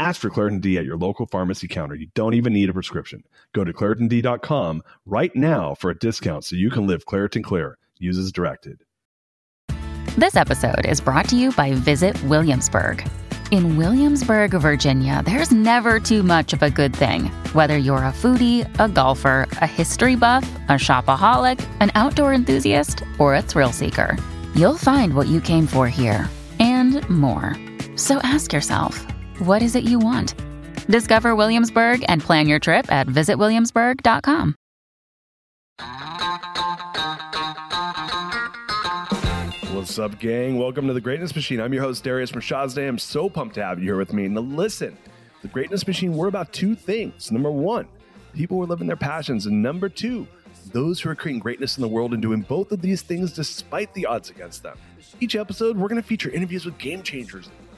Ask for Claritin D at your local pharmacy counter. You don't even need a prescription. Go to ClaritinD.com right now for a discount so you can live Claritin Clear. Use as directed. This episode is brought to you by Visit Williamsburg. In Williamsburg, Virginia, there's never too much of a good thing. Whether you're a foodie, a golfer, a history buff, a shopaholic, an outdoor enthusiast, or a thrill seeker, you'll find what you came for here and more. So ask yourself, what is it you want? Discover Williamsburg and plan your trip at visitwilliamsburg.com. What's up, gang? Welcome to the Greatness Machine. I'm your host, Darius Mirshahzadeh. I'm so pumped to have you here with me. Now, listen, the Greatness Machine, we're about two things. Number one, people who are living their passions. And number two, those who are creating greatness in the world and doing both of these things despite the odds against them. Each episode, we're going to feature interviews with game changers,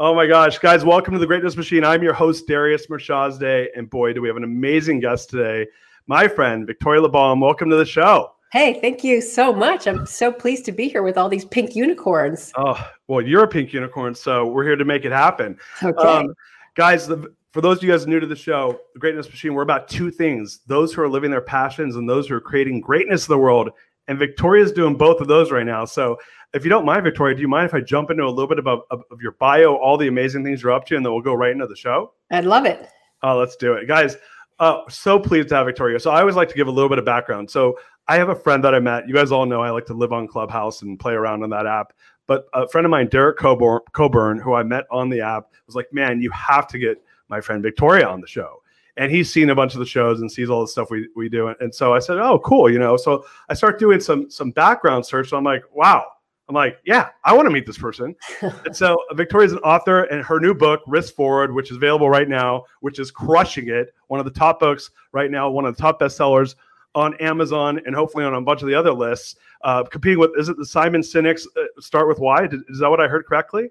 Oh my gosh, guys, welcome to the Greatness Machine. I'm your host, Darius Mirshahzadeh, and boy, do we have an amazing guest today, my friend, Victoria Labalme. Welcome to the show. Hey, thank you so much. I'm so pleased to be here with all these pink unicorns. Oh, well, you're a pink unicorn, so we're here to make it happen. Okay. Um, guys, the, for those of you guys new to the show, the Greatness Machine, we're about two things those who are living their passions and those who are creating greatness in the world. And Victoria's doing both of those right now. So if you don't mind, Victoria, do you mind if I jump into a little bit about of, of your bio, all the amazing things you're up to, and then we'll go right into the show? I'd love it. Oh, let's do it, guys. Uh, so pleased to have Victoria. So I always like to give a little bit of background. So I have a friend that I met. You guys all know I like to live on Clubhouse and play around on that app. But a friend of mine, Derek Coburn, Coburn, who I met on the app, was like, "Man, you have to get my friend Victoria on the show." And he's seen a bunch of the shows and sees all the stuff we, we do. And so I said, "Oh, cool," you know. So I start doing some some background search. So I'm like, "Wow." I'm like, yeah, I want to meet this person. and so Victoria's an author, and her new book, Risk Forward, which is available right now, which is crushing it. One of the top books right now, one of the top bestsellers on Amazon, and hopefully on a bunch of the other lists. Uh, competing with, is it the Simon Sinek's uh, Start with Why? Did, is that what I heard correctly?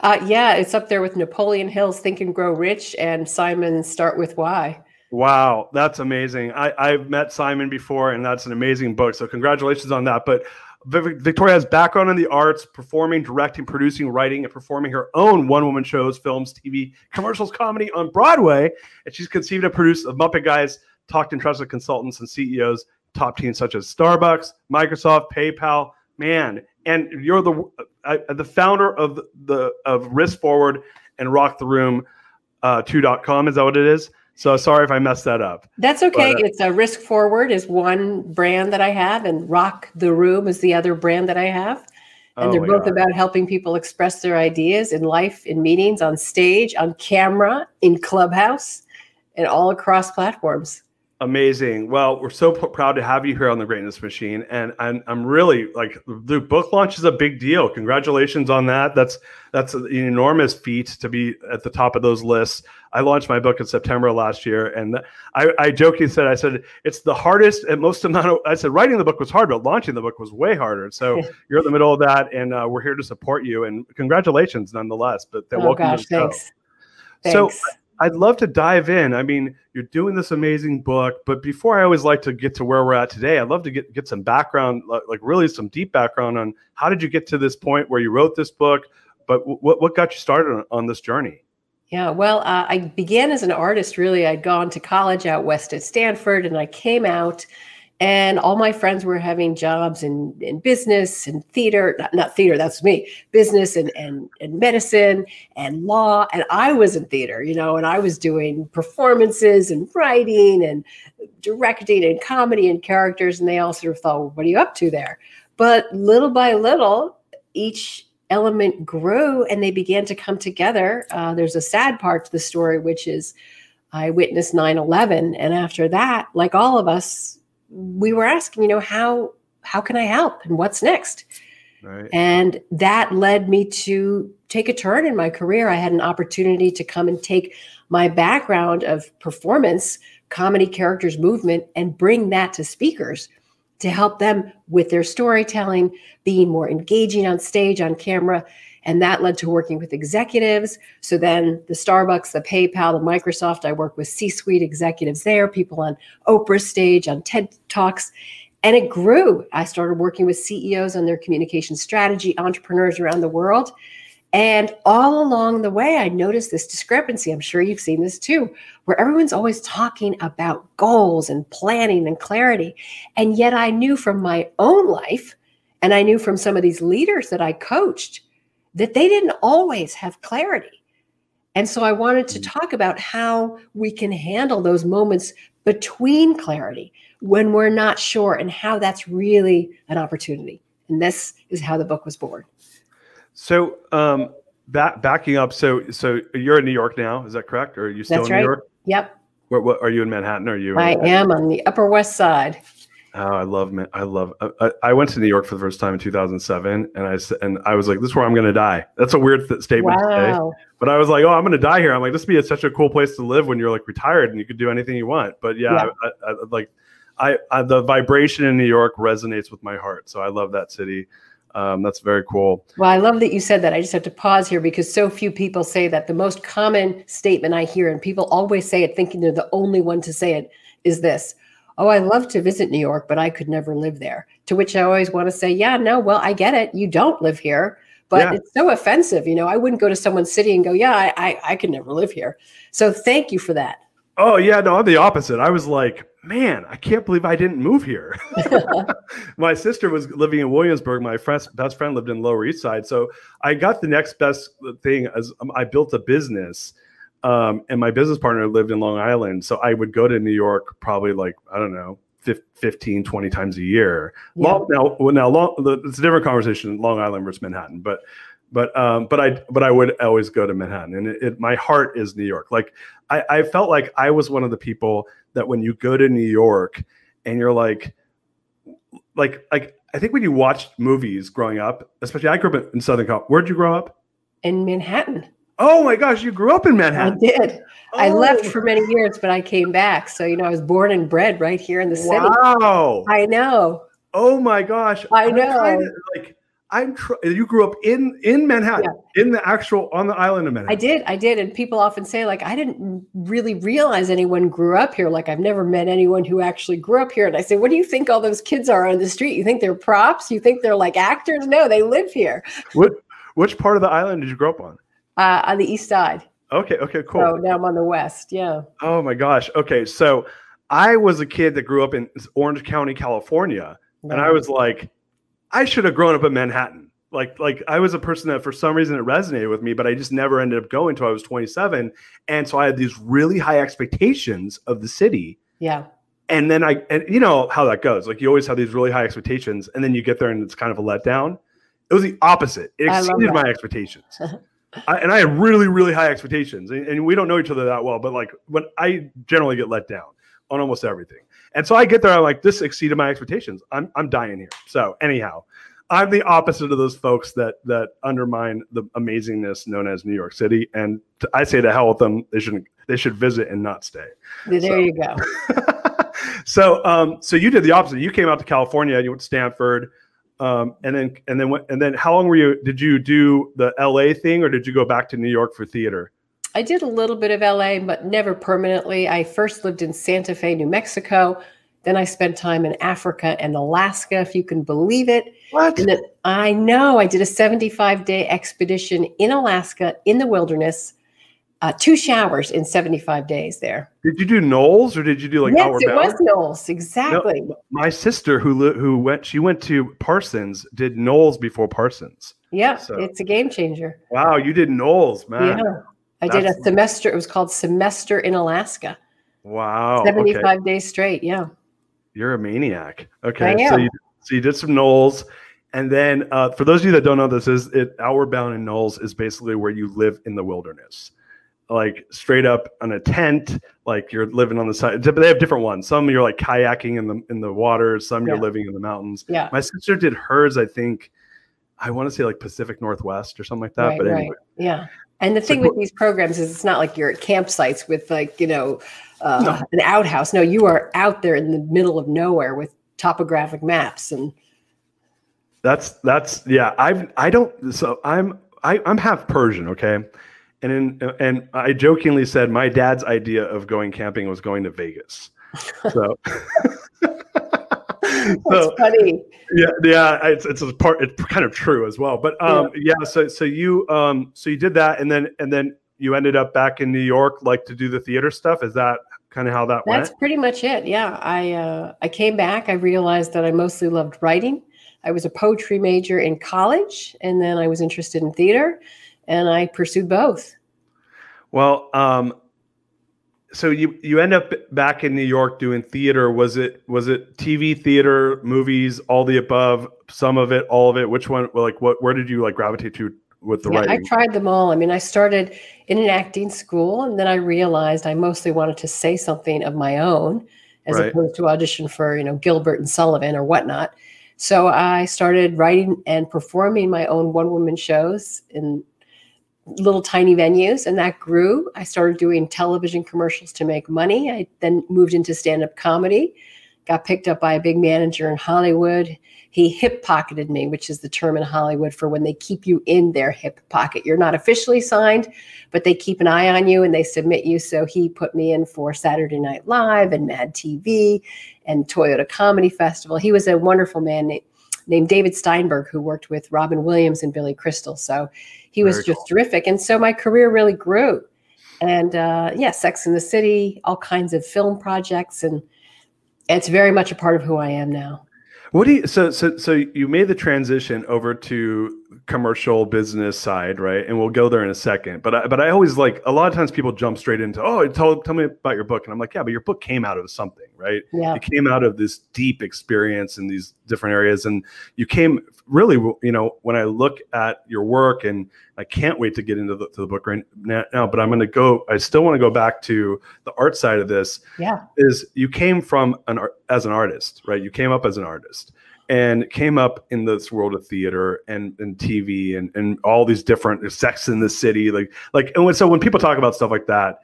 Uh, yeah, it's up there with Napoleon Hill's Think and Grow Rich and Simon's Start with Why. Wow, that's amazing. I, I've met Simon before, and that's an amazing book. So congratulations on that. But Victoria has background in the arts, performing, directing, producing, writing, and performing her own one-woman shows, films, TV, commercials, comedy on Broadway. And she's conceived and produced of Muppet Guys, talked and trusted consultants and CEOs, top teams such as Starbucks, Microsoft, PayPal. Man, and you're the uh, the founder of the of Risk Forward and Rock the Room uh, 2.com. Is that what it is? So sorry if I messed that up. That's okay. But, uh, it's a Risk Forward is one brand that I have, and Rock the Room is the other brand that I have. And oh they're both God. about helping people express their ideas in life, in meetings, on stage, on camera, in Clubhouse, and all across platforms. Amazing. Well, we're so proud to have you here on the Greatness Machine, and I'm I'm really like the book launch is a big deal. Congratulations on that. That's that's an enormous feat to be at the top of those lists. I launched my book in September last year, and I, I jokingly said, I said it's the hardest and most amount of. I said writing the book was hard, but launching the book was way harder. So you're in the middle of that, and uh, we're here to support you. And congratulations, nonetheless. But oh, welcome gosh, to the show. Thanks. So I'd love to dive in. I mean, you're doing this amazing book, but before I always like to get to where we're at today, I'd love to get get some background, like really some deep background on how did you get to this point where you wrote this book, but what what got you started on, on this journey? Yeah, well, uh, I began as an artist. Really, I'd gone to college out west at Stanford, and I came out and all my friends were having jobs in, in business and theater not, not theater that's me business and, and and medicine and law. And i was in theater you know and i was doing performances and writing and directing and comedy and characters. And they all sort of thought well, what are you up to there? But little by little each element grew and they began to come together. Uh, there's a sad part to the story which is i witnessed 9-11 and after that like all of us we were asking, you know, how how can I help and what's next? Right. And that led me to take a turn in my career. I had an opportunity to come and take my background of performance, comedy characters movement, and bring that to speakers to help them with their storytelling, being more engaging on stage, on camera. And that led to working with executives. So then the Starbucks, the PayPal, the Microsoft, I work with C suite executives there, people on Oprah stage, on TED Talks. And it grew. I started working with CEOs on their communication strategy, entrepreneurs around the world. And all along the way, I noticed this discrepancy. I'm sure you've seen this too, where everyone's always talking about goals and planning and clarity. And yet I knew from my own life, and I knew from some of these leaders that I coached, that they didn't always have clarity. And so I wanted to mm. talk about how we can handle those moments between clarity when we're not sure and how that's really an opportunity. And this is how the book was born. So, um, back, backing up, so so you're in New York now, is that correct? Or are you still that's in right. New York? Yep. Where, what are you in Manhattan? Or are you? I am on the Upper West Side. Oh, I love man. I love. I, I, went to New York for the first time in 2007, and I said and I was like, "This is where I'm going to die." That's a weird th- statement wow. to say, but I was like, "Oh, I'm going to die here." I'm like, "This would be a, such a cool place to live when you're like retired and you could do anything you want." But yeah, yeah. I, I, like, I, the vibration in New York resonates with my heart, so I love that city. Um, that's very cool. Well, I love that you said that. I just have to pause here because so few people say that. The most common statement I hear, and people always say it thinking they're the only one to say it, is this oh, I love to visit New York, but I could never live there. To which I always want to say, yeah, no, well, I get it. You don't live here, but yeah. it's so offensive. You know, I wouldn't go to someone's city and go, yeah, I, I, I could never live here. So thank you for that. Oh yeah, no, I'm the opposite. I was like, man, I can't believe I didn't move here. my sister was living in Williamsburg. My friend's best friend lived in Lower East Side. So I got the next best thing as um, I built a business um, and my business partner lived in Long Island. So I would go to New York probably like, I don't know, 15, 20 times a year. Yeah. Long, now, now long, it's a different conversation, Long Island versus Manhattan, but, but, um, but I, but I would always go to Manhattan and it, it, my heart is New York. Like I, I felt like I was one of the people that when you go to New York and you're like, like, like, I think when you watched movies growing up, especially I grew up in Southern California. Where'd you grow up? In Manhattan. Oh my gosh, you grew up in Manhattan. I did. Oh. I left oh. for many years, but I came back. So, you know, I was born and bred right here in the city. Wow. I know. Oh my gosh. I know. I'm like I'm tr- you grew up in in Manhattan, yeah. in the actual on the island of Manhattan. I did. I did. And people often say like I didn't really realize anyone grew up here. Like I've never met anyone who actually grew up here. And I say, "What do you think all those kids are on the street? You think they're props? You think they're like actors? No, they live here." What which part of the island did you grow up on? Uh, on the east side. Okay. Okay. Cool. So now I'm on the west. Yeah. Oh my gosh. Okay. So I was a kid that grew up in Orange County, California, and I was like, I should have grown up in Manhattan. Like, like I was a person that for some reason it resonated with me, but I just never ended up going until I was 27, and so I had these really high expectations of the city. Yeah. And then I, and you know how that goes. Like you always have these really high expectations, and then you get there and it's kind of a letdown. It was the opposite. It exceeded my expectations. I, and I had really, really high expectations, and, and, we don't know each other that well. But like, when I generally get let down on almost everything, and so I get there, I'm like, this exceeded my expectations. I'm I'm dying here. So anyhow, I'm the opposite of those folks that that undermine the amazingness known as New York City, and I say to hell with them. They shouldn't. They should visit and not stay. There so. you go. so, um, so you did the opposite. You came out to California. You went to Stanford. Um, and then and then and then how long were you? Did you do the LA thing, or did you go back to New York for theater? I did a little bit of LA, but never permanently. I first lived in Santa Fe, New Mexico. Then I spent time in Africa and Alaska, if you can believe it. What? And then, I know I did a 75 day expedition in Alaska in the wilderness. Uh, two showers in 75 days there. Did you do NOLS or did you do like yes, Outward it Bound? was NOLS exactly. No, my sister who who went she went to Parsons did NOLS before Parsons. yeah, so- it's a game changer. Wow, you did NOLS, man. yeah, I did a semester. It was called semester in Alaska, Wow. 75 Okay. days straight. Yeah, You're a maniac. Okay. So you so you did some NOLS. And then uh, for those of you that don't know this is it Outward Bound and NOLS is basically where you live in the wilderness. Like straight up on a tent, like you're living on the side. But they have different ones. Some you're like kayaking in the in the water, some you're living in the mountains. yeah, My sister did hers, I think, I want to say like Pacific Northwest or something like that. right, but right, anyway. yeah. And the thing with these programs is it's not like you're at campsites with like you know uh, an outhouse. No, you are out there in the middle of nowhere with topographic maps and That's that's yeah. I've I don't so I'm I, I'm half Persian, okay, and in, and I jokingly said my dad's idea of going camping was going to Vegas. So, That's so funny. yeah, yeah, it's it's a part. It's kind of true as well. But um, yeah. So so you um so you did that, and then and then you ended up back in New York, like to do the theater stuff. Is that kind of how that That's went? That's pretty much it. Yeah, I uh, I came back. I realized that I mostly loved writing. I was a poetry major in college, and then I was interested in theater, and I pursued both. Well, um, so you you end up back in New York doing theater. Was it was it TV, theater, movies, all the above? Some of it, all of it. Which one? Like what? Where did you like gravitate to with the Yeah, I tried them all. I mean, I started in an acting school, and then I realized I mostly wanted to say something of my own, as Right. opposed to audition for you know Gilbert and Sullivan or whatnot. So I started writing and performing my own one woman shows in little tiny venues, and that grew. I started doing television commercials to make money. I then moved into stand up comedy. Got picked up by a big manager in Hollywood he hip pocketed me, which is the term in Hollywood for when they keep you in their hip pocket. You're not officially signed, but they keep an eye on you and they submit you. So he put me in for Saturday Night Live and Mad TV and Toyota Comedy Festival. He was a wonderful man named David Steinberg who worked with Robin Williams and Billy Crystal. So he was Very just cool. terrific. And so my career really grew. And uh, yeah, Sex in the City, all kinds of film projects. And it's very much a part of who I am now. What do you so so so you made the transition over to commercial business side, right? And we'll go there in a second. But I, but I always like a lot of times people jump straight into oh tell tell me about your book, and I'm like yeah, but your book came out of something, right? Yeah. It came out of this deep experience in these different areas, and you came really you know when I look at your work, and I can't wait to get into the, to the book right now. But I'm going to go. I still want to go back to the art side of this Yeah. is you came from an art as an artist, right? You came up as an artist and came up in this world of theater and, and TV and, and all these different sex in the city. Like, like, and when, so when people talk about stuff like that,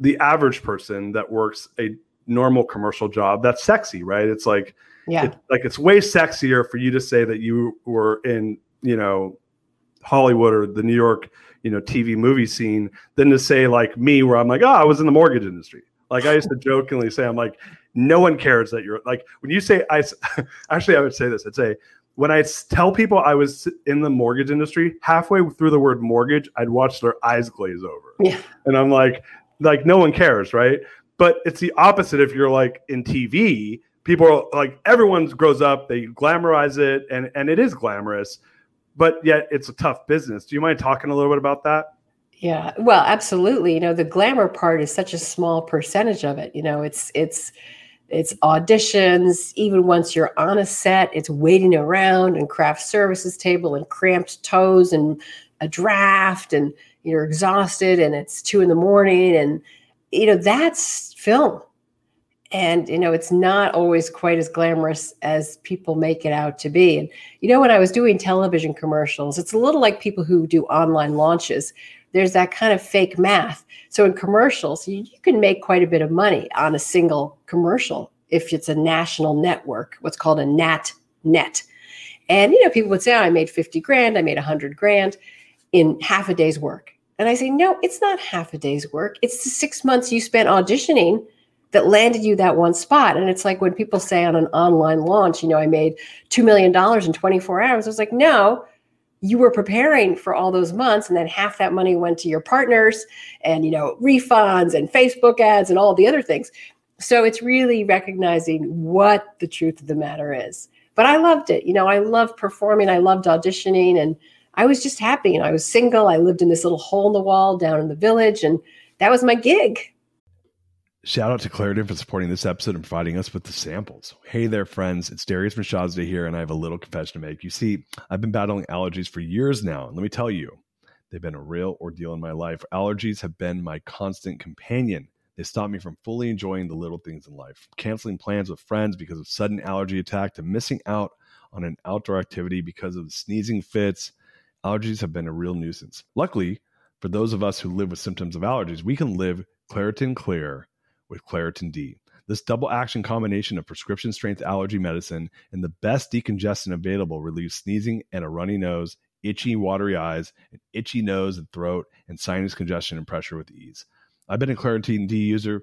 the average person that works a normal commercial job, that's sexy, right? It's like, Yeah. it, like it's way sexier for you to say that you were in, you know, Hollywood or the New York, you know, TV movie scene than to say like me, where I'm like, oh, I was in the mortgage industry. Like I used to jokingly say, I'm like, no one cares that you're like when you say I Actually, I would say this. I'd say when I tell people I was in the mortgage industry, halfway through the word mortgage, I'd watch their eyes glaze over, Yeah. and I'm like, like no one cares, right? But it's the opposite if you're like in TV. People are like everyone grows up, they glamorize it, and and it is glamorous, but yet it's a tough business. Do you mind talking a little bit about that? Yeah, well, absolutely. You know, the glamour part is such a small percentage of it. You know, it's it's it's auditions. Even once you're on a set, it's waiting around and craft services table and cramped toes and a draft and you're exhausted and it's two in the morning and you know that's film. And you know, it's not always quite as glamorous as people make it out to be. And you know, when I was doing television commercials, it's a little like people who do online launches there's that kind of fake math. So in commercials, you, you can make quite a bit of money on a single commercial if it's a national network, what's called a nat net. And you know, people would say, oh, I made 50 grand, I made 100 grand in half a day's work. And I say, no, it's not half a day's work. It's the six months you spent auditioning that landed you that one spot. And it's like when people say on an online launch, you know, I made $2 million in 24 hours. I was like, no, you were preparing for all those months and then half that money went to your partners and you know refunds and facebook ads and all the other things so it's really recognizing what the truth of the matter is but i loved it you know i loved performing i loved auditioning and i was just happy and i was single i lived in this little hole in the wall down in the village and that was my gig Shout out to Claritin for supporting this episode and providing us with the samples. Hey there, friends. It's Darius from Mirshahzadeh here, and I have a little confession to make. You see, I've been battling allergies for years now, and let me tell you, they've been a real ordeal in my life. Allergies have been my constant companion. They stop me from fully enjoying the little things in life, canceling plans with friends because of sudden allergy attack to missing out on an outdoor activity because of sneezing fits. Allergies have been a real nuisance. Luckily, for those of us who live with symptoms of allergies, we can live Claritin Clear with Claritin D. This double action combination of prescription strength allergy medicine and the best decongestant available relieves sneezing and a runny nose, itchy, watery eyes, an itchy nose and throat, and sinus congestion and pressure with ease. I've been a Claritin D user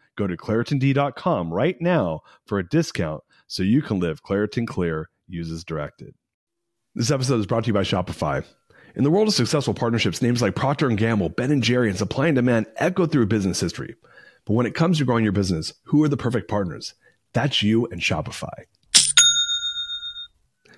Go to ClaritinD.com right now for a discount so you can live Claritin Clear. uses directed. This episode is brought to you by Shopify. In the world of successful partnerships, names like Procter & Gamble, Ben & Jerry, and Supply and Demand echo through business history. But when it comes to growing your business, who are the perfect partners? That's you and Shopify.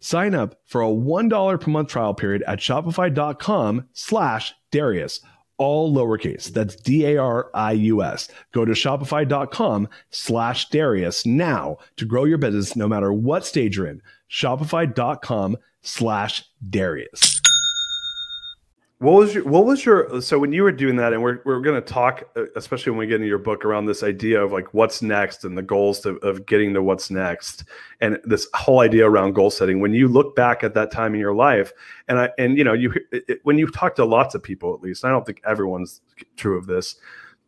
Sign up for a $1 per month trial period at shopify.com slash Darius, all lowercase. That's D-A-R-I-U-S. Go to shopify.com slash Darius now to grow your business no matter what stage you're in. Shopify.com slash Darius what was your what was your so when you were doing that and we're, we're going to talk uh, especially when we get into your book around this idea of like what's next and the goals to, of getting to what's next and this whole idea around goal setting when you look back at that time in your life and i and you know you it, when you talk to lots of people at least i don't think everyone's true of this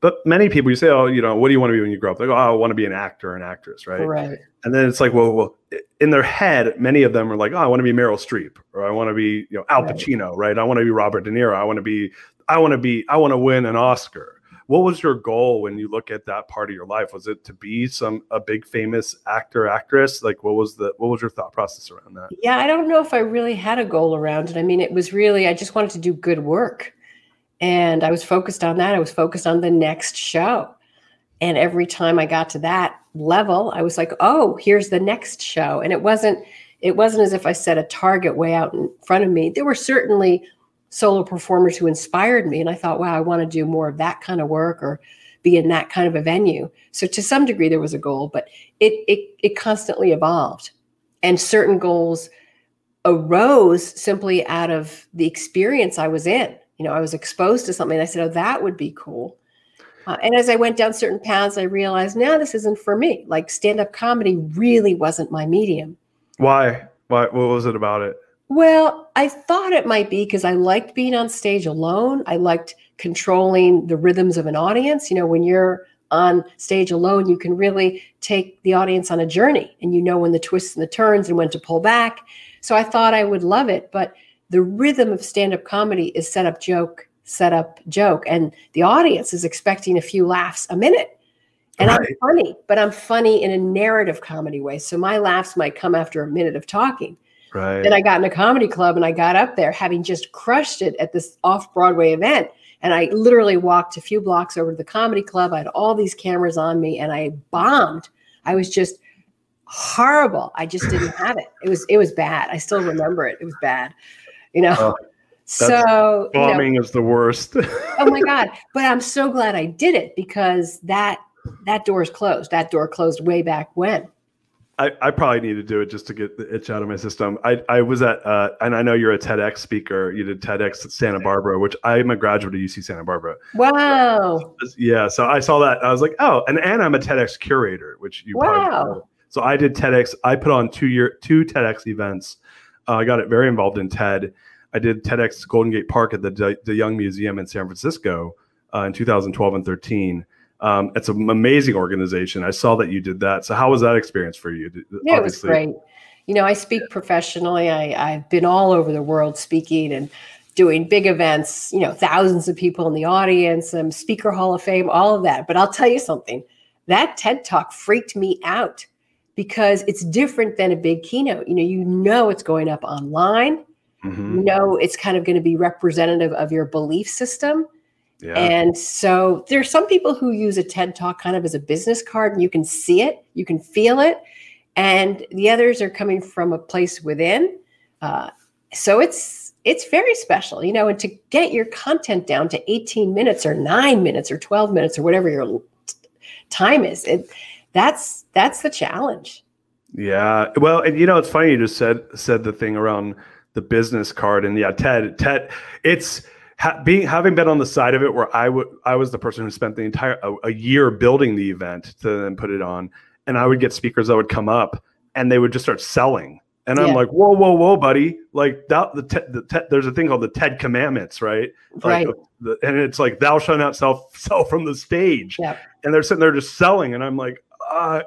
but many people you say oh you know what do you want to be when you grow up? Like oh i want to be an actor or an actress right? Right. And then it's like well, well in their head many of them are like oh i want to be meryl streep or i want to be you know al pacino right, right? i want to be robert de niro i want to be i want to be i want to win an oscar. What was your goal when you look at that part of your life? Was it to be some a big famous actor actress? Like what was the what was your thought process around that? Yeah i don't know if i really had a goal around it. I mean it was really i just wanted to do good work and I was focused on that. I was focused on the next show. And every time I got to that level, I was like, oh, here's the next show. And it wasn't, it wasn't as if I set a target way out in front of me. There were certainly solo performers who inspired me. And I thought, wow, I want to do more of that kind of work or be in that kind of a venue. So to some degree there was a goal, but it it it constantly evolved. And certain goals arose simply out of the experience I was in you know, I was exposed to something. I said, oh, that would be cool. Uh, and as I went down certain paths, I realized now this isn't for me. Like stand up comedy really wasn't my medium. Why? Why? What was it about it? Well, I thought it might be because I liked being on stage alone. I liked controlling the rhythms of an audience. You know, when you're on stage alone, you can really take the audience on a journey and you know when the twists and the turns and when to pull back. So I thought I would love it. But the rhythm of stand up comedy is set up joke, set up joke. And the audience is expecting a few laughs a minute. And right. I'm funny, but I'm funny in a narrative comedy way. So my laughs might come after a minute of talking. Right. Then I got in a comedy club and I got up there having just crushed it at this off Broadway event. And I literally walked a few blocks over to the comedy club. I had all these cameras on me and I bombed. I was just horrible. I just didn't have it. It was it was bad. I still remember it. It was bad. You know. Oh, so bombing you know, is the worst. oh my god. But I'm so glad I did it because that that door is closed. That door closed way back when. I, I probably need to do it just to get the itch out of my system. I, I was at, uh, and I know you're a TEDx speaker. You did TEDx at Santa Barbara, which I'm a graduate of UC Santa Barbara. Wow. Yeah. So I saw that. I was like, oh, and, and I'm a TEDx curator, which you wow. So I did TEDx. I put on two year two TEDx events. Uh, I got it very involved in TED. I did TEDx Golden Gate Park at the de Young Museum in San Francisco uh, in 2012 and 13. Um, it's an amazing organization. I saw that you did that. So how was that experience for you? Yeah, Obviously. it was great. You know, I speak professionally. I, I've been all over the world speaking and doing big events, you know, thousands of people in the audience, um, Speaker Hall of Fame, all of that. But I'll tell you something that TED Talk freaked me out because it's different than a big keynote. You know, you know it's going up online. Mm-hmm. You know it's kind of going to be representative of your belief system. Yeah. And so there's some people who use a TED Talk kind of as a business card, and you can see it, you can feel it, and the others are coming from a place within. Uh, so it's it's very special, you know. And to get your content down to 18 minutes or nine minutes or 12 minutes or whatever your time is, it that's that's the challenge. Yeah. Well, and you know, it's funny you just said said the thing around the business card, and yeah, TED TED. It's ha- being having been on the side of it where I would I was the person who spent the entire a, a, year building the event to then put it on, and I would get speakers that would come up and they would just start selling. And I'm like, whoa, whoa, whoa, buddy! Like that, the, te- the te- there's a thing called the TED Commandments, right? Right. The, and it's like, thou shalt not sell sell from the stage. Yep. And they're sitting there just selling, and I'm like, uh,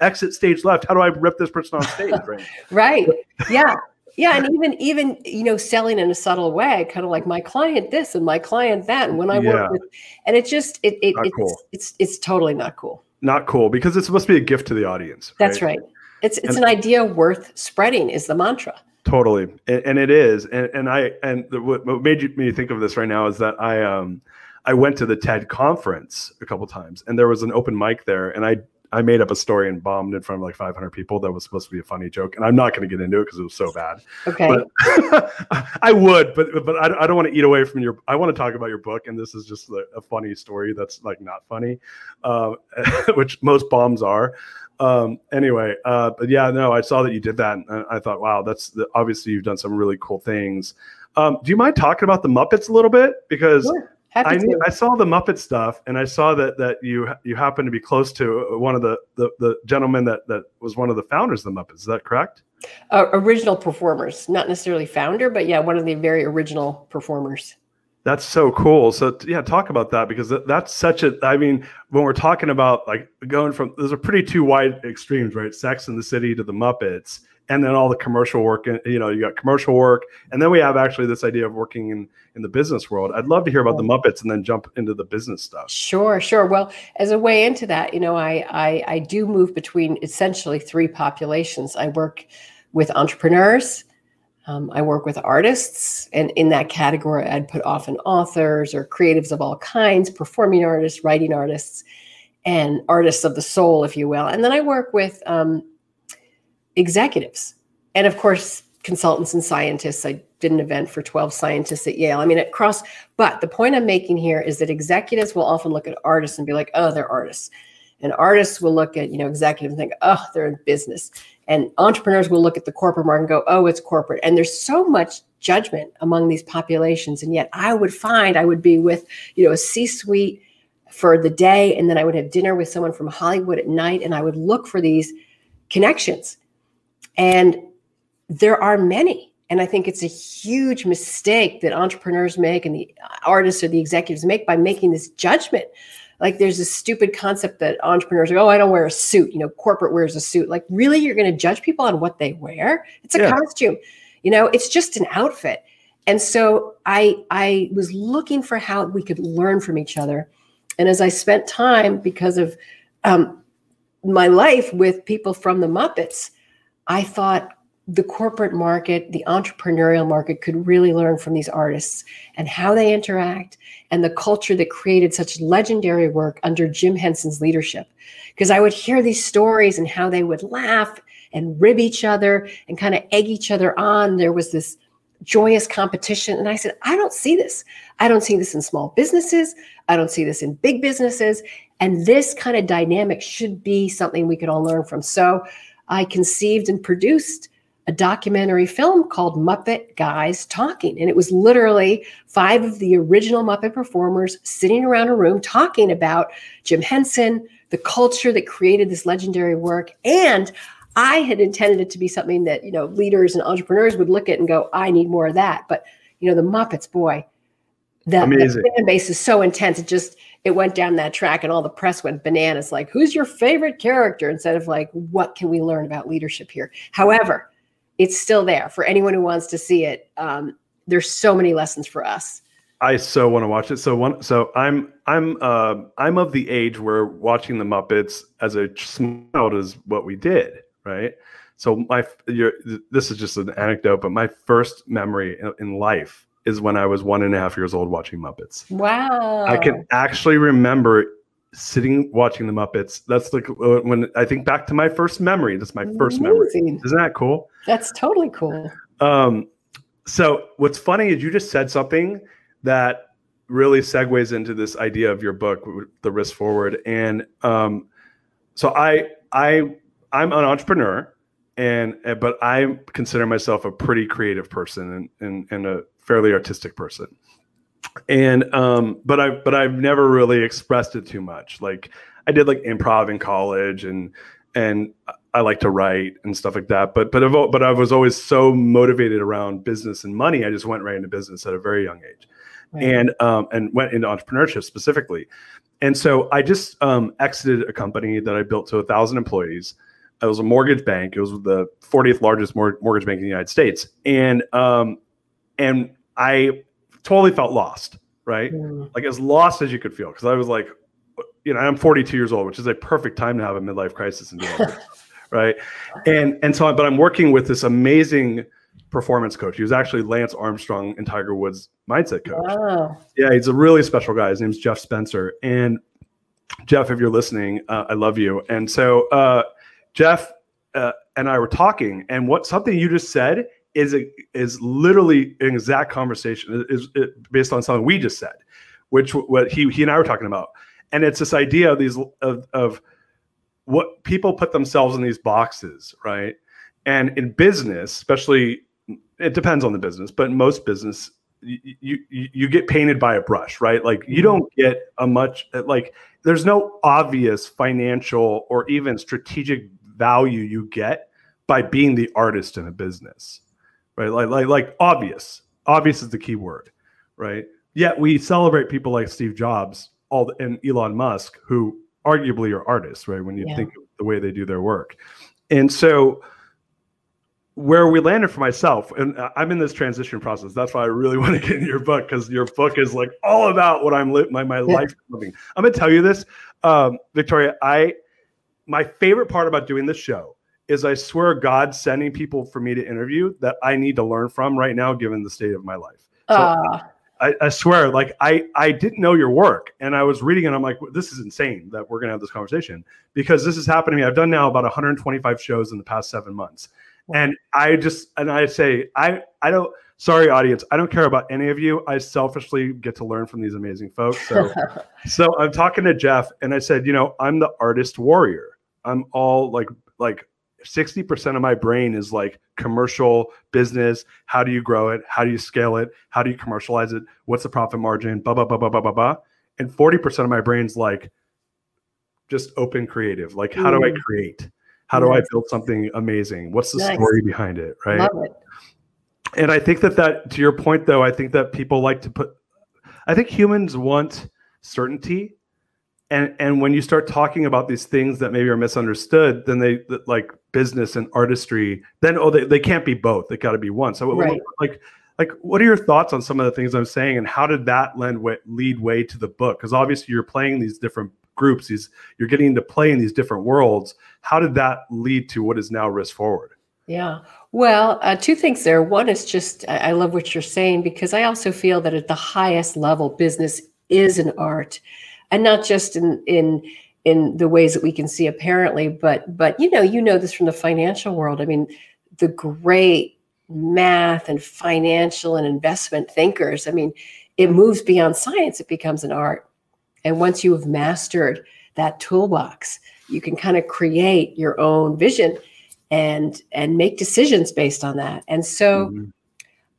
exit stage left. How do I rip this person on stage? Right. right. Yeah yeah and even even you know selling in a subtle way kind of like my client this and my client that and when i yeah. work with and it just it, it it's, cool. it's it's totally not cool not cool because it's supposed to be a gift to the audience right? that's right it's it's and, an idea worth spreading is the mantra totally and, and it is and, and i and the, what made me think of this right now is that i um i went to the ted conference a couple times and there was an open mic there and i I made up a story and bombed in front of like 500 people that was supposed to be a funny joke, and I'm not going to get into it because it was so bad. Okay. But I would, but but I, I don't want to eat away from your. I want to talk about your book, and this is just a, a funny story that's like not funny, uh, which most bombs are. Um, anyway, uh, but yeah, no, I saw that you did that, and I thought, wow, that's the, obviously you've done some really cool things. Um, do you mind talking about the Muppets a little bit because? Sure. I, knew, I saw the Muppet stuff, and I saw that that you you happen to be close to one of the, the the gentlemen that that was one of the founders of the Muppets. Is that correct? Uh, original performers, not necessarily founder, but yeah, one of the very original performers. That's so cool. So yeah, talk about that because that's such a. I mean, when we're talking about like going from, those are pretty two wide extremes, right? Sex in the City to the Muppets and then all the commercial work you know you got commercial work and then we have actually this idea of working in in the business world. I'd love to hear about the muppets and then jump into the business stuff. Sure sure. Well as a way into that you know i i, I do move between essentially three populations. I work with entrepreneurs um, I work with artists, and in that category, I'd put often authors or creatives of all kinds, performing artists, writing artists, and artists of the soul, if you will. And then I work with um, executives. And of course, consultants and scientists. I did an event for 12 scientists at Yale. I mean, across, but the point I'm making here is that executives will often look at artists and be like, oh, they're artists. And artists will look at, you know, executives and think, oh, they're in business. And entrepreneurs will look at the corporate market and go, oh, it's corporate. And there's so much judgment among these populations. And yet I would find I would be with, you know, a C-suite for the day. And then I would have dinner with someone from Hollywood at night. And I would look for these connections and there are many. And I think it's a huge mistake that entrepreneurs make and the artists or the executives make by making this judgment. Like there's this stupid concept that entrepreneurs are, oh, I don't wear a suit. You know, corporate wears a suit. Like, really, you're going to judge people on what they wear? It's a yeah. costume. You know, it's just an outfit. And so I I was looking for how we could learn from each other. And as I spent time because of um, my life with people from the Muppets, I thought the corporate market, the entrepreneurial market could really learn from these artists and how they interact and the culture that created such legendary work under Jim Henson's leadership. Because I would hear these stories and how they would laugh and rib each other and kind of egg each other on. There was this joyous competition. And I said, I don't see this. I don't see this in small businesses. I don't see this in big businesses. And this kind of dynamic should be something we could all learn from. So I conceived and produced a documentary film called Muppet Guys Talking. And it was literally five of the original Muppet performers sitting around a room talking about Jim Henson, the culture that created this legendary work. And I had intended it to be something that, you know, leaders and entrepreneurs would look at and go, I need more of that. But, you know, the Muppets, boy, the, the fan base is so intense. It just, it went down that track and all the press went bananas like, who's your favorite character? Instead of like, what can we learn about leadership here? However, it's still there for anyone who wants to see it. Um, there's so many lessons for us. I so want to watch it. So one, so I'm I'm uh, I'm of the age where watching the Muppets as a child is what we did, right? So my this is just an anecdote, but my first memory in life is when I was one and a half years old watching Muppets. Wow! I can actually remember sitting watching the Muppets. That's like uh, when I think back to my first memory. That's my Amazing. first memory. Isn't that cool? That's totally cool. Um, so what's funny is you just said something that really segues into this idea of your book, The Risk Forward. And um, so I I I'm an entrepreneur, and but I consider myself a pretty creative person and and, and a fairly artistic person. And um but i but i've never really expressed it too much. Like i did like improv in college and and i like to write and stuff like that but but I've, but i was always so motivated around business and money i just went right into business at a very young age. Right. and um and went into entrepreneurship specifically. And so i just um exited a company that i built to a thousand employees. It was a mortgage bank. It was the 40th largest mor- mortgage bank in the united states. And um and i totally felt lost, right? Mm. Like as lost as you could feel. Cause I was like, you know, I'm 42 years old, which is a perfect time to have a midlife crisis and right. And and so, but I'm working with this amazing performance coach. He was actually Lance Armstrong and Tiger Woods mindset coach. Wow. Yeah, he's a really special guy. His name's Jeff Spencer. And Jeff, if you're listening, uh, I love you. And so uh, Jeff uh, and I were talking, and what something you just said is a, is literally an exact conversation is, is based on something we just said, which what he he and I were talking about, and it's this idea of these of of what people put themselves in these boxes, right? And in business, especially, it depends on the business, but most business, you, you you get painted by a brush, right? Like you mm-hmm. don't get a much like there's no obvious financial or even strategic value you get by being the artist in a business right? Like, like, like obvious. Obvious is the key word, right? Yet we celebrate people like Steve Jobs, all and Elon Musk, who arguably are artists, right? When you yeah. think of the way they do their work, and so where we landed for myself, and I'm in this transition process. That's why I really want to get in your book because your book is like all about what I'm living, my my yeah. life living. I'm gonna tell you this, um, Victoria. I my favorite part about doing this show is I swear God sending people for me to interview that I need to learn from right now, given the state of my life. So uh. I, I, swear, like I, I didn't know your work and I was reading and I'm like, this is insane that we're going to have this conversation because this has happened to me. I've done now about 125 shows in the past seven months. And I just, and I say, I, I don't, sorry audience, I don't care about any of you. I selfishly get to learn from these amazing folks. So, so I'm talking to Jeff and I said, you know, I'm the artist warrior. I'm all like, like 60% of my brain is like commercial business. How do you grow it? How do you scale it? How do you commercialize it? What's the profit margin? Blah, blah, blah, blah, blah, blah, blah. And 40% of my brain's like just open creative. Like, how mm. do I mm. create? How do I build something amazing? What's the nice. story behind it? Right. It. and I think that that to your point though, I think that people like to put I think humans want certainty. And and when you start talking about these things that maybe are misunderstood, then they like business and artistry, then oh they, they can't be both. They got to be one. So right. like like what are your thoughts on some of the things i'm saying and how did that lend way, lead way to the book because obviously you're playing these different groups these you're getting to play in these different worlds how did that lead to what is now risk forward yeah well uh, two things there one is just I love what you're saying because i also feel that at the highest level business is an art and not just in in in the ways that we can see apparently but but you know you know this from the financial world i mean the great math and financial and investment thinkers. I mean, it moves beyond science, it becomes an art. And once you have mastered that toolbox, you can kind of create your own vision and and make decisions based on that. And so mm-hmm.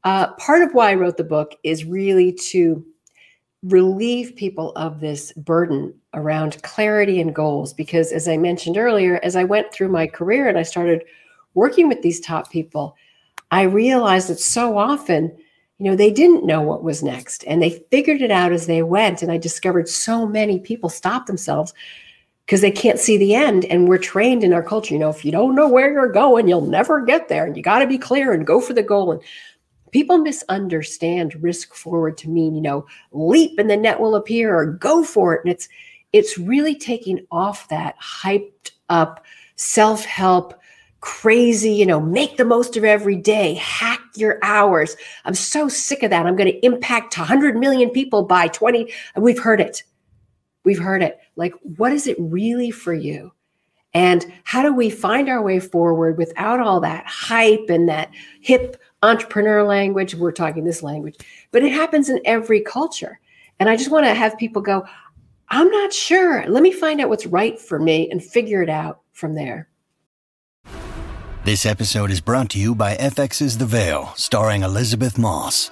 uh, part of why I wrote the book is really to relieve people of this burden around clarity and goals because as i mentioned earlier as i went through my career and i started working with these top people I realized that so often, you know, they didn't know what was next and they figured it out as they went. And I discovered so many people stop themselves because they can't see the end. And we're trained in our culture, you know, if you don't know where you're going, you'll never get there. And you got to be clear and go for the goal. And people misunderstand risk forward to mean, you know, leap and the net will appear or go for it. And it's it's really taking off that hyped up self-help crazy, you know, make the most of every day, hack your hours. I'm so sick of that. I'm going to impact 100 million people by 20. We've heard it. We've heard it. Like, what is it really for you? And how do we find our way forward without all that hype and that hip entrepreneur language? We're talking this language, but it happens in every culture. And I just want to have people go, I'm not sure. Let me find out what's right for me and figure it out from there. This episode is brought to you by FX's The Veil, starring Elisabeth Moss.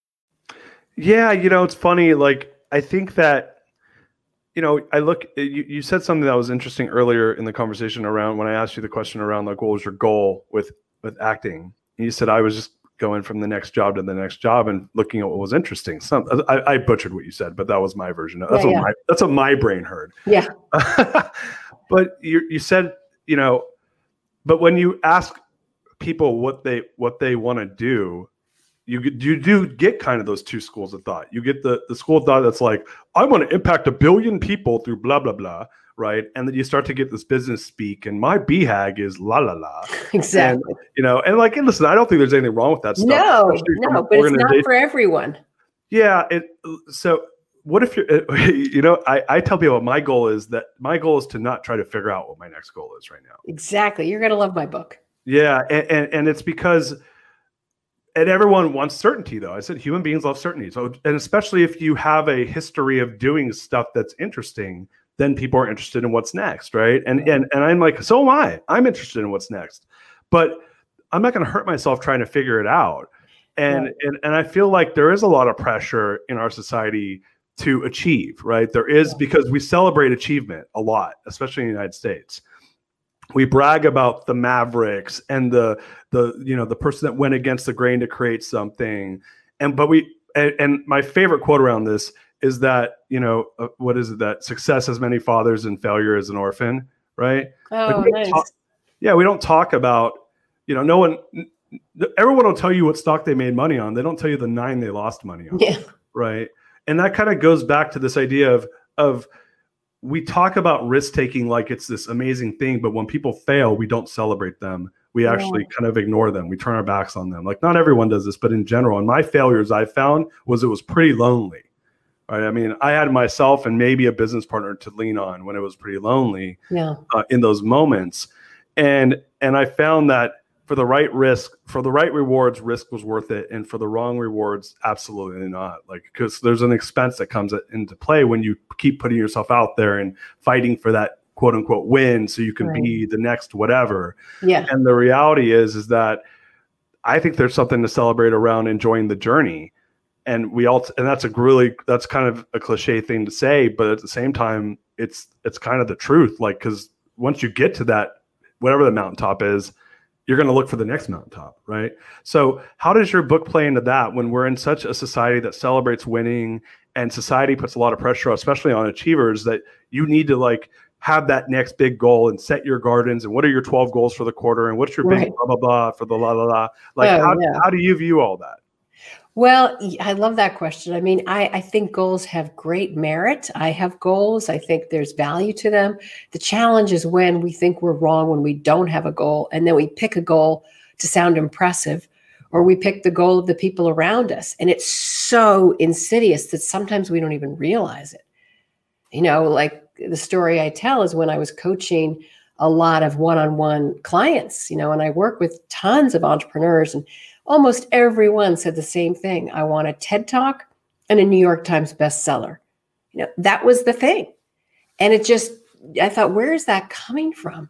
Yeah, you know, it's funny. Like, I think that, you know, I look, eh, you, you said something that was interesting earlier in the conversation around when I asked you the question around, like, what was your goal with with acting? And you said, I was just going from the next job to the next job and looking at what was interesting. Some uh, I, I butchered what you said, but that was my version. That's yeah, what yeah. my that's what my brain heard. Yeah. but you you said, you know, but when you ask people what they what they want to do, you you do get kind of those two schools of thought. You get the the school of thought that's like, I want to impact a billion people through blah blah blah, right? And then you start to get this business speak, and my BHAG is la la la. Exactly. And, you know, and like, and listen, I don't think there's anything wrong with that stuff. No, no, but it's not for everyone. Yeah. It. So what if you're, you know, I, I tell people my goal is that my goal is to not try to figure out what my next goal is right now. Exactly. You're gonna love my book. Yeah, and, and, and it's because and everyone wants certainty though. I said human beings love certainty. So and especially if you have a history of doing stuff that's interesting then people are interested in what's next right? And and and i'm like so am i. I'm interested in what's next. But i'm not going to hurt myself trying to figure it out. And right. and and i feel like there is a lot of pressure in our society to achieve right? There is because we celebrate achievement a lot especially in the united states we brag about the mavericks and the the you know the person that went against the grain to create something. And but we and, and my favorite quote around this is that you know uh, what is it that success has many fathers and failure is an orphan right? Oh like nice. talk, yeah we don't talk about you know no one everyone will tell you what stock they made money on. They don't tell you the nine they lost money on yeah. right? And that kind of goes back to this idea of of we talk about risk taking like it's this amazing thing, but when people fail, we don't celebrate them. We actually yeah. kind of ignore them. We turn our backs on them. Like not everyone does this, but in general, and my failures I found was it was pretty lonely. Right. I mean, I had myself and maybe a business partner to lean on when it was pretty lonely. Yeah. Uh, in those moments, and and I found that for the right risk, for the right rewards, risk was worth it, and for the wrong rewards, absolutely not. Like because there's an expense that comes into play when you keep putting yourself out there and fighting for that quote unquote win, so you can right. be the next whatever. Yeah. And the reality is, is that I think there's something to celebrate around enjoying the journey. And we all, and that's a really, that's kind of a cliche thing to say, but at the same time, it's, it's kind of the truth. Like, cause once you get to that, whatever the mountaintop is, you're going to look for the next mountaintop, right? So, how does your book play into that when we're in such a society that celebrates winning and society puts a lot of pressure, especially on achievers, that you need to like have that next big goal and set your gardens and what are your 12 goals for the quarter and what's your right. big blah blah blah for the la la la like oh, how, yeah. how do you view all that well, I love that question. I mean, I, I think goals have great merit. I have goals. I think there's value to them. The challenge is when we think we're wrong when we don't have a goal, and then we pick a goal to sound impressive, or we pick the goal of the people around us. And it's so insidious that sometimes we don't even realize it. You know, like the story I tell is when I was coaching a lot of one on one clients, you know, and I work with tons of entrepreneurs and almost everyone said the same thing. I want a TED Talk and a New York Times bestseller. You know, that was the thing. And it just, I thought, where is that coming from?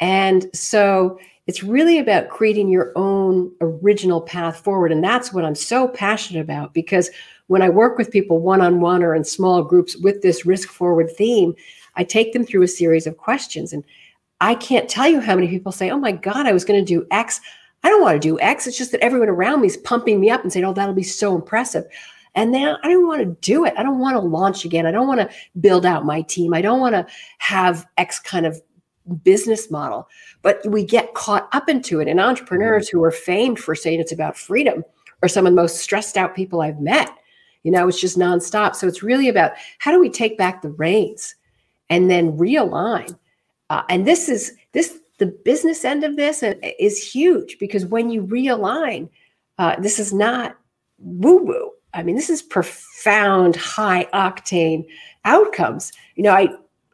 And so it's really about creating your own original path forward. And that's what I'm so passionate about because when I work with people one on one or in small groups with this risk forward theme, I take them through a series of questions. And I can't tell you how many people say, Oh my God, I was going to do X. I don't want to do X. It's just that everyone around me is pumping me up and saying, oh, that'll be so impressive. And then I don't want to do it. I don't want to launch again. I don't want to build out my team. I don't want to have X kind of business model. But we get caught up into it. And entrepreneurs who are famed for saying it's about freedom are some of the most stressed out people I've met. You know, it's just nonstop. So it's really about how do we take back the reins and then realign. Uh, and this is this the business end of this is huge because when you realign, uh, this is not woo woo. I mean, this is profound, high octane outcomes. You know, I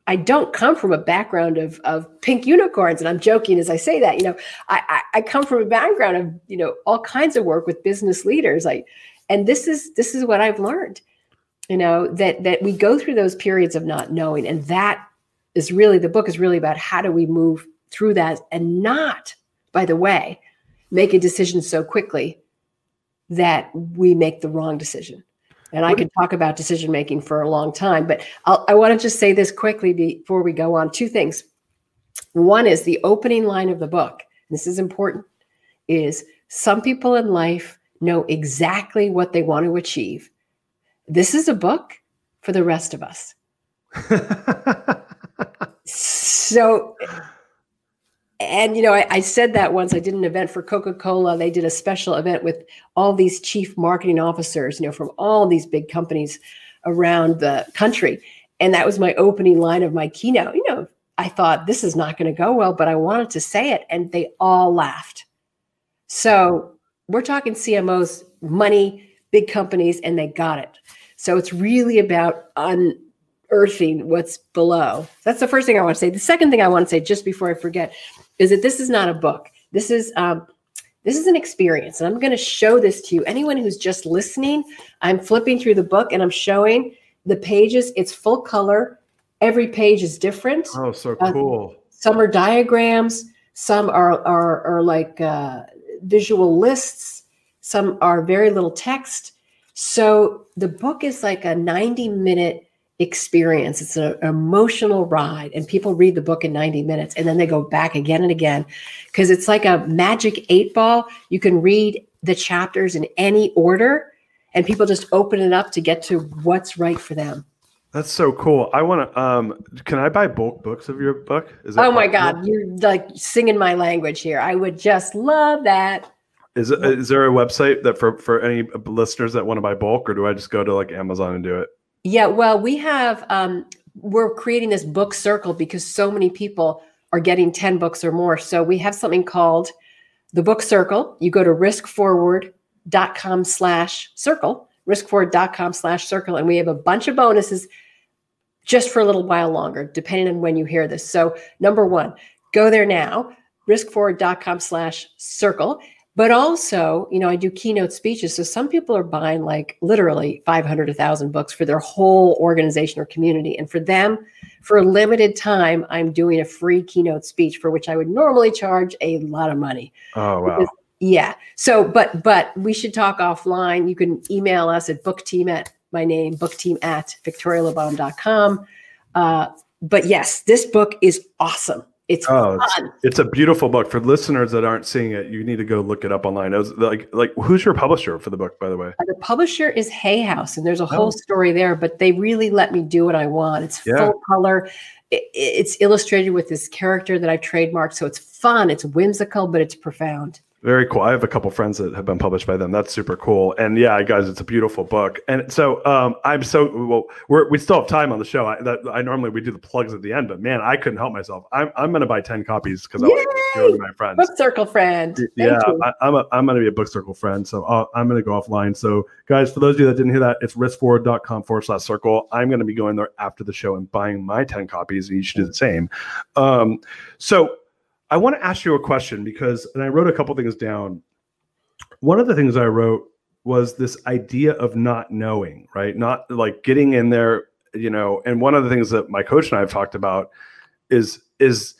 I don't come from a background of of pink unicorns, and I'm joking as I say that. You know, I, I I, come from a background of you know all kinds of work with business leaders. I and this is this is what I've learned. You know that that we go through those periods of not knowing, and that is really the book is really about how do we move through that and not, by the way, make a decision so quickly that we make the wrong decision. And I could talk about decision making for a long time, but I'll, i want to just say this quickly before we go on. Two things. One is the opening line of the book. This is important. Is some people in life know exactly what they want to achieve. This is a book for the rest of us. so and you know I, I, said that once i did an event for coca-cola. They did a special event with all these chief marketing officers you know from all these big companies around the country. And that was my opening line of my keynote. You know i thought this is not going to go well but i wanted to say it and they all laughed. So we're talking cmos money big companies and they got it. So it's really about unearthing what's below. That's the first thing i want to say. The second thing i want to say just before i forget is that this is not a book. This is um, this is an experience, and I'm going to show this to you. Anyone who's just listening, I'm flipping through the book and I'm showing the pages. It's full color. Every page is different. Oh, so uh, cool. Uh, some are diagrams. Some are are, are like uh, visual lists. Some are very little text. So the book is like a 90 minute experience. It's an emotional ride, and people read the book in 90 minutes and then they go back again and again because it's like a magic eight ball. You can read the chapters in any order, and people just open it up to get to what's right for them. That's so cool. I want to. Um, can I buy bulk books of your book? Is that oh my god, you're like singing my language here. I would just love that. Is is there a website that for for any listeners that want to buy bulk, or do I just go to like Amazon and do it? Yeah, well, we have um, we're creating this book circle because so many people are getting 10 books or more. So we have something called the book circle. You go to riskforward.com slash circle, riskforward.com slash circle, and we have a bunch of bonuses just for a little while longer, depending on when you hear this. So number one, go there now, riskforward.com slash circle. But also, you know, I do keynote speeches. So some people are buying like literally 500, 1,000 books for their whole organization or community. And for them, for a limited time, I'm doing a free keynote speech for which I would normally charge a lot of money. Oh, wow. Because, yeah. So, but, but we should talk offline. You can email us at bookteam at my name, bookteam at victorialabalme.com. Uh, but yes, this book is awesome. It's oh, it's, it's, a beautiful book. For listeners that aren't seeing it, you need to go look it up online. I was like, like who's your publisher for the book, by the way? The publisher is Hay House, and there's a whole oh. story there. But they really let me do what I want. It's yeah. full color. It, it's illustrated with this character that I've trademarked, so it's fun. It's whimsical, but it's profound. Very cool. I have a couple friends that have been published by them. That's super cool. And yeah, guys, it's a beautiful book. And so um, I'm so well. We're, we still have time on the show. I, that, I normally we do the plugs at the end, but man, I couldn't help myself. I'm I'm going to buy ten copies because I want to my friends. Book Circle friend. Thank yeah, I, am a, I'm going to be a Book Circle friend. So i am going to go offline. So guys, for those of you that didn't hear that, it's riskforward.com forward slash circle. I'm going to be going there after the show and buying my ten copies, and you should do the same. Um, so I want to ask you a question because, and I wrote a couple things down. One of the things I wrote was this idea of not knowing, right? Not like getting in there, you know. And one of the things that my coach and I have talked about is is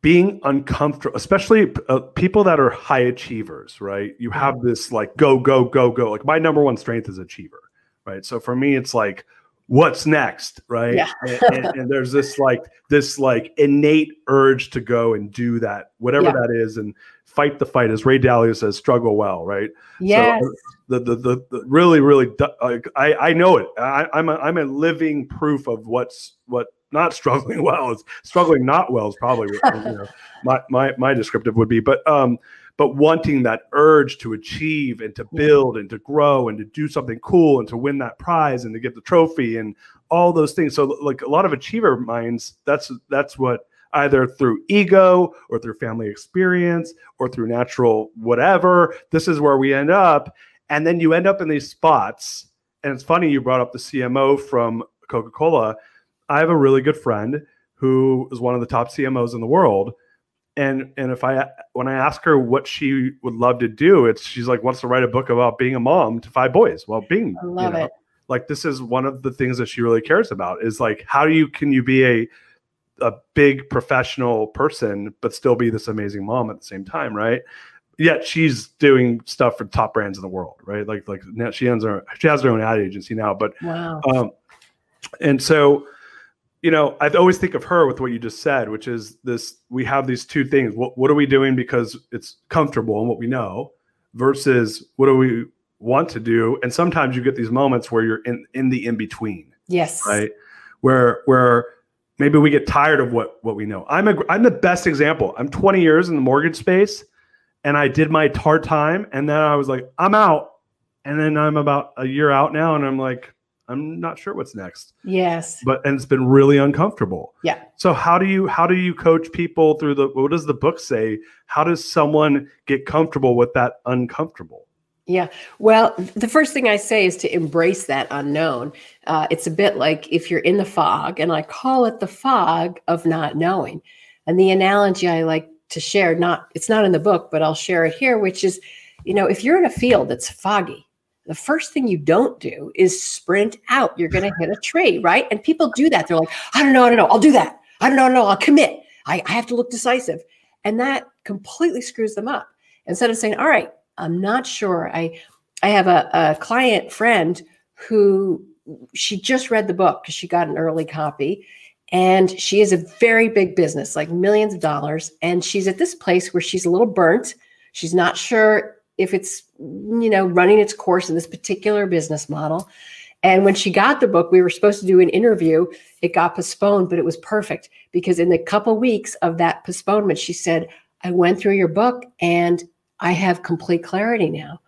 being uncomfortable, especially uh, people that are high achievers, right? You have this like go go go go. Like my number one strength is achiever, right? So for me, it's like what's next right yeah. and, and, and, there's this like this like innate urge to go and do that whatever yeah. that is and fight the fight as ray dalio says struggle well right yes. so the, the the, the really really i i know it I, i'm a, i'm a living proof of what's what not struggling well is struggling not well is probably you know, my my my descriptive would be but um but wanting that urge to achieve and to build and to grow and to do something cool and to win that prize and to get the trophy and all those things. So like a lot of achiever minds, that's that's what either through ego or through family experience or through natural whatever, this is where we end up. And then you end up in these spots. And it's funny you brought up the CMO from Coca-Cola. I have a really good friend who is one of the top CMOs in the world and and if i when i ask her what she would love to do it's she's like wants to write a book about being a mom to five boys. Well being I love you know, it. like this is one of the things that she really cares about is like how do you can you be a a big professional person but still be this amazing mom at the same time right? Yet she's doing stuff for top brands in the world right? Like like now she owns her she has her own ad agency now but wow. um and so you know, I always think of her with what you just said, which is this we have these two things. What what are we doing because it's comfortable and what we know versus what do we want to do? And sometimes you get these moments where you're in in the in between. Yes. Right? Where where maybe we get tired of what what we know. I'm a I'm the best example. I'm 20 years in the mortgage space and I did my hard time and then I was like, I'm out. And then I'm about a year out now and I'm like I'm not sure what's next. Yes. But and it's been really uncomfortable. Yeah. So how do you how do you coach people through the what does the book say? How does someone get comfortable with that uncomfortable? Yeah. Well, the first thing I say is to embrace that unknown. Uh, it's a bit like if you're in the fog, and I call it the fog of not knowing. And the analogy I like to share, not it's not in the book, but I'll share it here, which is, you know, if you're in a field that's foggy, the first thing you don't do is sprint out. You're going to hit a tree, right? And people do that. They're like, I don't know, I don't know, I'll do that. I don't know, I don't know, I'll commit. I, I have to look decisive. And that completely screws them up. Instead of saying, all right, I'm not sure. I I have a, a client friend who she just read the book because she got an early copy. And she is a very big business, like millions of dollars. And she's at this place where she's a little burnt. She's not sure if it's you know running its course in this particular business model and when she got the book we were supposed to do an interview it got postponed but it was perfect because in the couple weeks of that postponement she said i went through your book and i have complete clarity now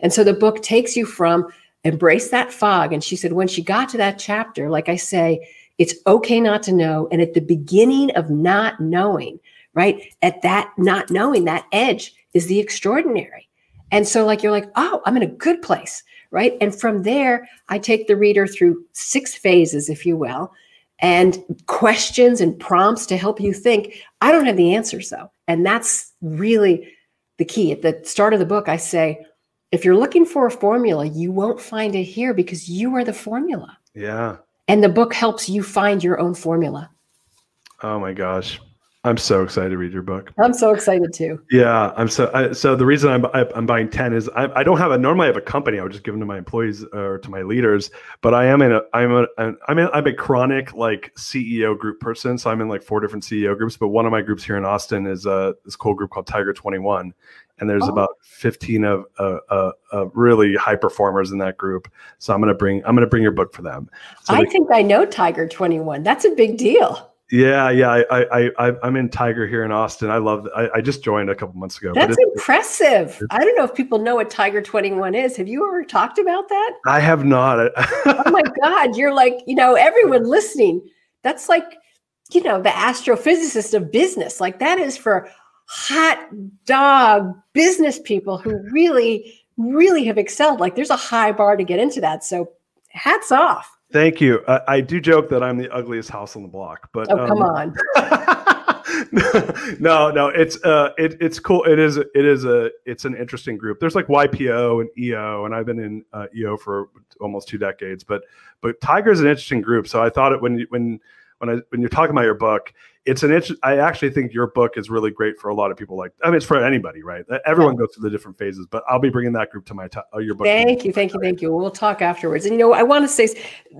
and so the book takes you from embrace that fog and she said when she got to that chapter like i say It's okay not to know. And at the beginning of not knowing, right? At that not knowing, that edge is the extraordinary. And so, like, you're like, oh, I'm in a good place, right? And from there, I take the reader through six phases, if you will, and questions and prompts to help you think. I don't have the answers, though. And that's really the key. At the start of the book, I say, if you're looking for a formula, you won't find it here because you are the formula. Yeah. And the book helps you find your own formula. Oh my gosh. I'm so excited to read your book. I'm so excited too. Yeah, I'm so. I, so the reason I'm I, I'm buying ten is I, I don't have a normally I have a company. I would just give them to my employees or to my leaders. But I am in a I'm a I'm in, I'm a chronic like CEO group person. So I'm in like four different CEO groups. But one of my groups here in Austin is a this cool group called Tiger Twenty One, and there's oh. about 15 of uh, uh, uh, really high performers in that group. So I'm gonna bring I'm gonna bring your book for them. So I they, think I know Tiger 21. That's a big deal. Yeah, yeah, I, I, I, I'm in Tiger here in Austin. I love. I, I just joined a couple months ago. That's impressive. It's, I don't know if people know what Tiger 21 is. Have you ever talked about that? I have not. oh my God, you're like, you know, everyone listening. That's like, you know, the astrophysicist of business. Like that is for hot dog business people who really, really have excelled. Like there's a high bar to get into that. So hats off. Thank you. I, I, do joke that I'm the ugliest house on the block, but oh, come um, on. no, no, it's uh, it, it's cool. It is, it is a, it's an interesting group. There's like YPO and EO, and I've been in uh, EO for almost two decades. But, but Tiger is an interesting group. So I thought it when when when I when you're talking about your book, it's an. I actually think your book is really great for a lot of people. Like, I mean, it's for anybody, right? Everyone yeah. goes through the different phases, but I'll be bringing that group to my t- uh, your book. Thank you, thank you, thank you. We'll talk afterwards. And you know, I want to say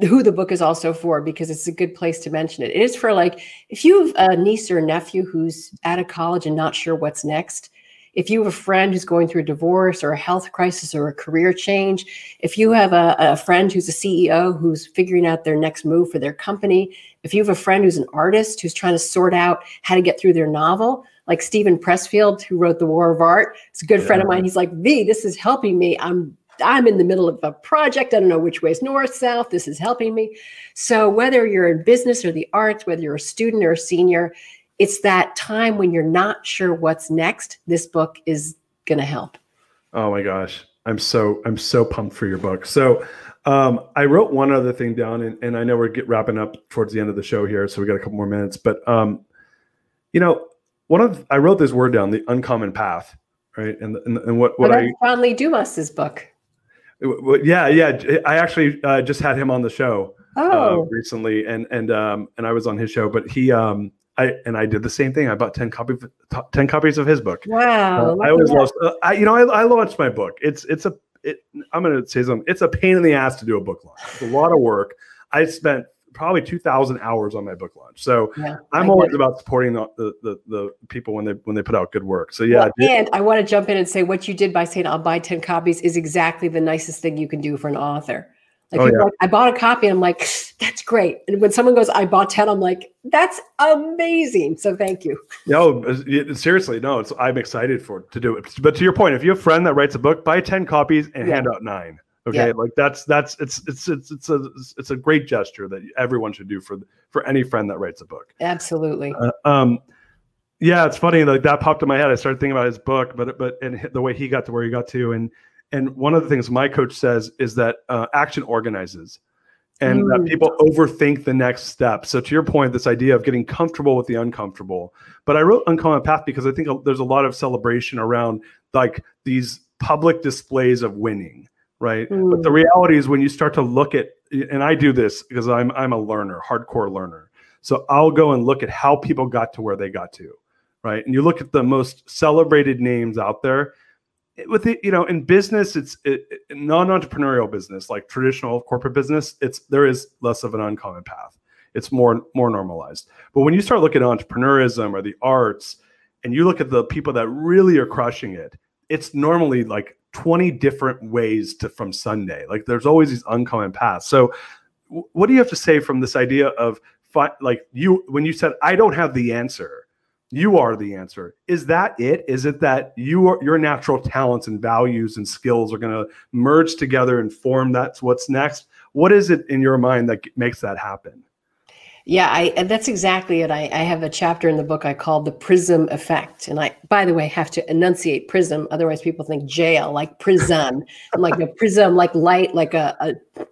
who the book is also for because it's a good place to mention it. It is for like if you have a niece or a nephew who's out of college and not sure what's next if you have a friend who's going through a divorce or a health crisis or a career change, if you have a, a, friend who's a CEO who's figuring out their next move for their company, if you have a friend who's an artist who's trying to sort out how to get through their novel, like Steven Pressfield, who wrote The War of Art, it's a good yeah. friend of mine. He's like, V, this is helping me. I'm I'm in the middle of a project. I don't know which way is north, south. This is helping me. So, whether you're in business or the arts, whether you're a student or a senior, it's that time when you're not sure what's next. This book is going to help. Oh my gosh. I'm so I'm so pumped for your book. So um, I wrote one other thing down, and, and I know we're get, wrapping up towards the end of the show here, so we got a couple more minutes. But um, you know, one of I wrote this word down, the uncommon path, right? And and, and what what I John Lee Dumas's book. Yeah, yeah. I actually uh, just had him on the show uh, oh. uh, recently, and and um, and I was on his show, but he um I and I did the same thing. I bought ten copies, ten copies of his book. Wow! Uh, I always lost. Uh, I, you know, I, I launched my book. It's it's a. It, I'm going to say something. It's a pain in the ass to do a book launch. It's a lot of work. I spent probably 2000 hours on my book launch so yeah, i'm always about supporting the, the, the people when they when they put out good work so yeah well, and i want to jump in and say what you did by saying i'll buy 10 copies is exactly the nicest thing you can do for an author like, oh, yeah. like, I bought a copy and I'm like, that's great. And when someone goes, I bought 10, I'm like, that's amazing. So thank you. No, seriously, no, it's, I'm excited for to do it. But to your point, if you have a friend that writes a book, buy 10 copies and yeah. hand out nine. Okay. Yeah. Like that's, that's, it's, it's, it's, it's a, it's a great gesture that everyone should do for, for any friend that writes a book. Absolutely. Uh, um, yeah, it's funny. Like that popped in my head. I started thinking about his book, but, but, and the way he got to where he got to, and, and one of the things my coach says is that uh, action organizes and mm. that people overthink the next step. So to your point, this idea of getting comfortable with the uncomfortable. But I wrote Uncommon Path because I think there's a lot of celebration around like these public displays of winning, right? Mm. But the mm. reality is when you start to look at and I do this because I'm I'm a learner, hardcore learner. So I'll go and look at how people got to where they got to, right? And you look at the most celebrated names out there with it, you know, in business, it's it, non-entrepreneurial business, like traditional corporate business. It's there is less of an uncommon path. It's more more normalized. But when you start looking at entrepreneurism or the arts, and you look at the people that really are crushing it, it's normally like 20 different ways to from Sunday. Like there's always these uncommon paths. So, what do you have to say from this idea of like you when you said I don't have the answer? You are the answer is that it is it that you are, your natural talents and values and skills are going to merge together and form that's what's next what is it in your mind that makes that happen Yeah, I, that's exactly it. I, I, have a chapter in the book I call the prism effect. And I, by the way, have to enunciate prism. Otherwise, people think jail, like prison. Like a prism, like light, like a, a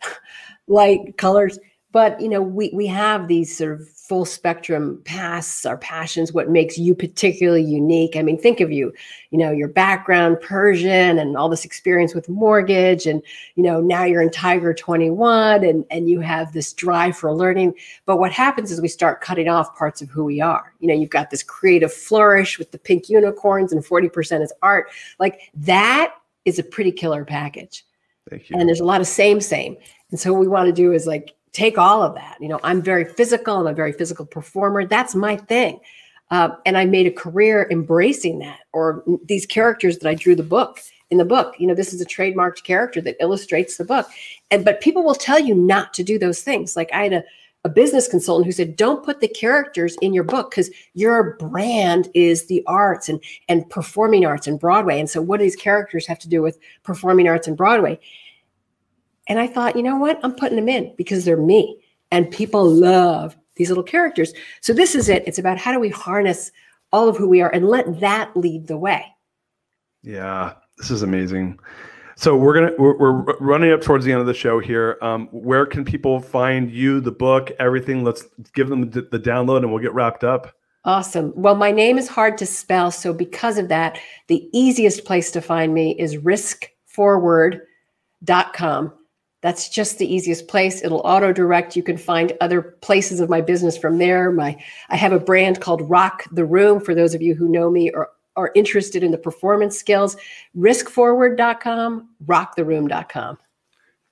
light colors. But, you know, we, we have these sort of full spectrum pasts, our passions, what makes you particularly unique. I mean, think of you, you know, your background, Persian, and all this experience with mortgage, and you know, now you're in Tiger 21, and and you have this drive for learning. But what happens is we start cutting off parts of who we are. You know, you've got this creative flourish with the pink unicorns, and 40% is art. Like that is a pretty killer package. Thank you. And there's a lot of same, same. And so what we want to do is like take all of that. You know, I'm very physical. I'm a very physical performer. That's my thing. Uh, and I made a career embracing that, or these characters that I drew the book in the book. You know, this is a trademarked character that illustrates the book. And but people will tell you not to do those things. Like I had a, a business consultant who said, "Don't put the characters in your book because your brand is the arts and and performing arts and Broadway. And so, what do these characters have to do with performing arts and Broadway?" And I thought, you know what? I'm putting them in because they're me. And people love these little characters. So this is it. It's about how do we harness all of who we are and let that lead the way. Yeah, this is amazing. So we're gonna we're, we're running up towards the end of the show here. Um, where can people find you, the book, everything? Let's give them the, the download, and we'll get wrapped up. Awesome. Well, my name is hard to spell, so because of that, the easiest place to find me is riskforward.com. That's just the easiest place. It'll auto direct. You can find other places of my business from there. My I have a brand called Rock the Room for those of you who know me or are interested in the performance skills. Riskforward.com, rocktheroom.com.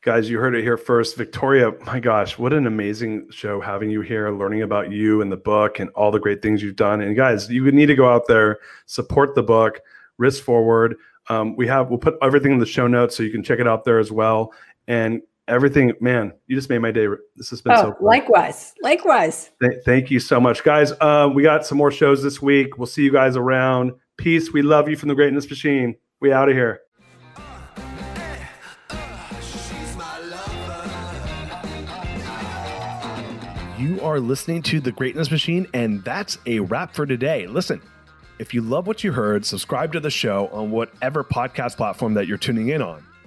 Guys, you heard it here first. Victoria, my gosh, what an amazing show having you here, learning about you and the book and all the great things you've done. And guys, you need to go out there, support the book, Risk Forward. Um, we have we'll put everything in the show notes so you can check it out there as well and everything man you just made my day. This has been oh, so cool. likewise likewise. Th- thank you so much. Guys uh, we got some more shows this week. We'll see you guys around. Peace. We love you from the greatness machine. We out of here. You are listening to The Greatness Machine, and that's a wrap for today. Listen, if you love what you heard, subscribe to the show on whatever podcast platform that you're tuning in on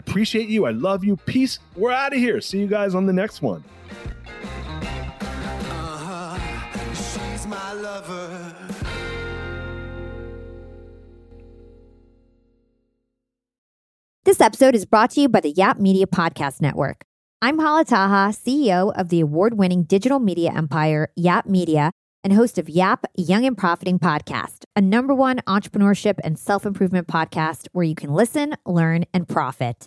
appreciate you. I love you. Peace. We're out of here. See you guys on the next one. Uh-huh. This episode is brought to you by the Yap Media Podcast Network. I'm Hala Taha, CEO of the award winning digital media empire, Yap Media, and host of Yap Young and Profiting Podcast, a number one entrepreneurship and self improvement podcast where you can listen, learn, and profit.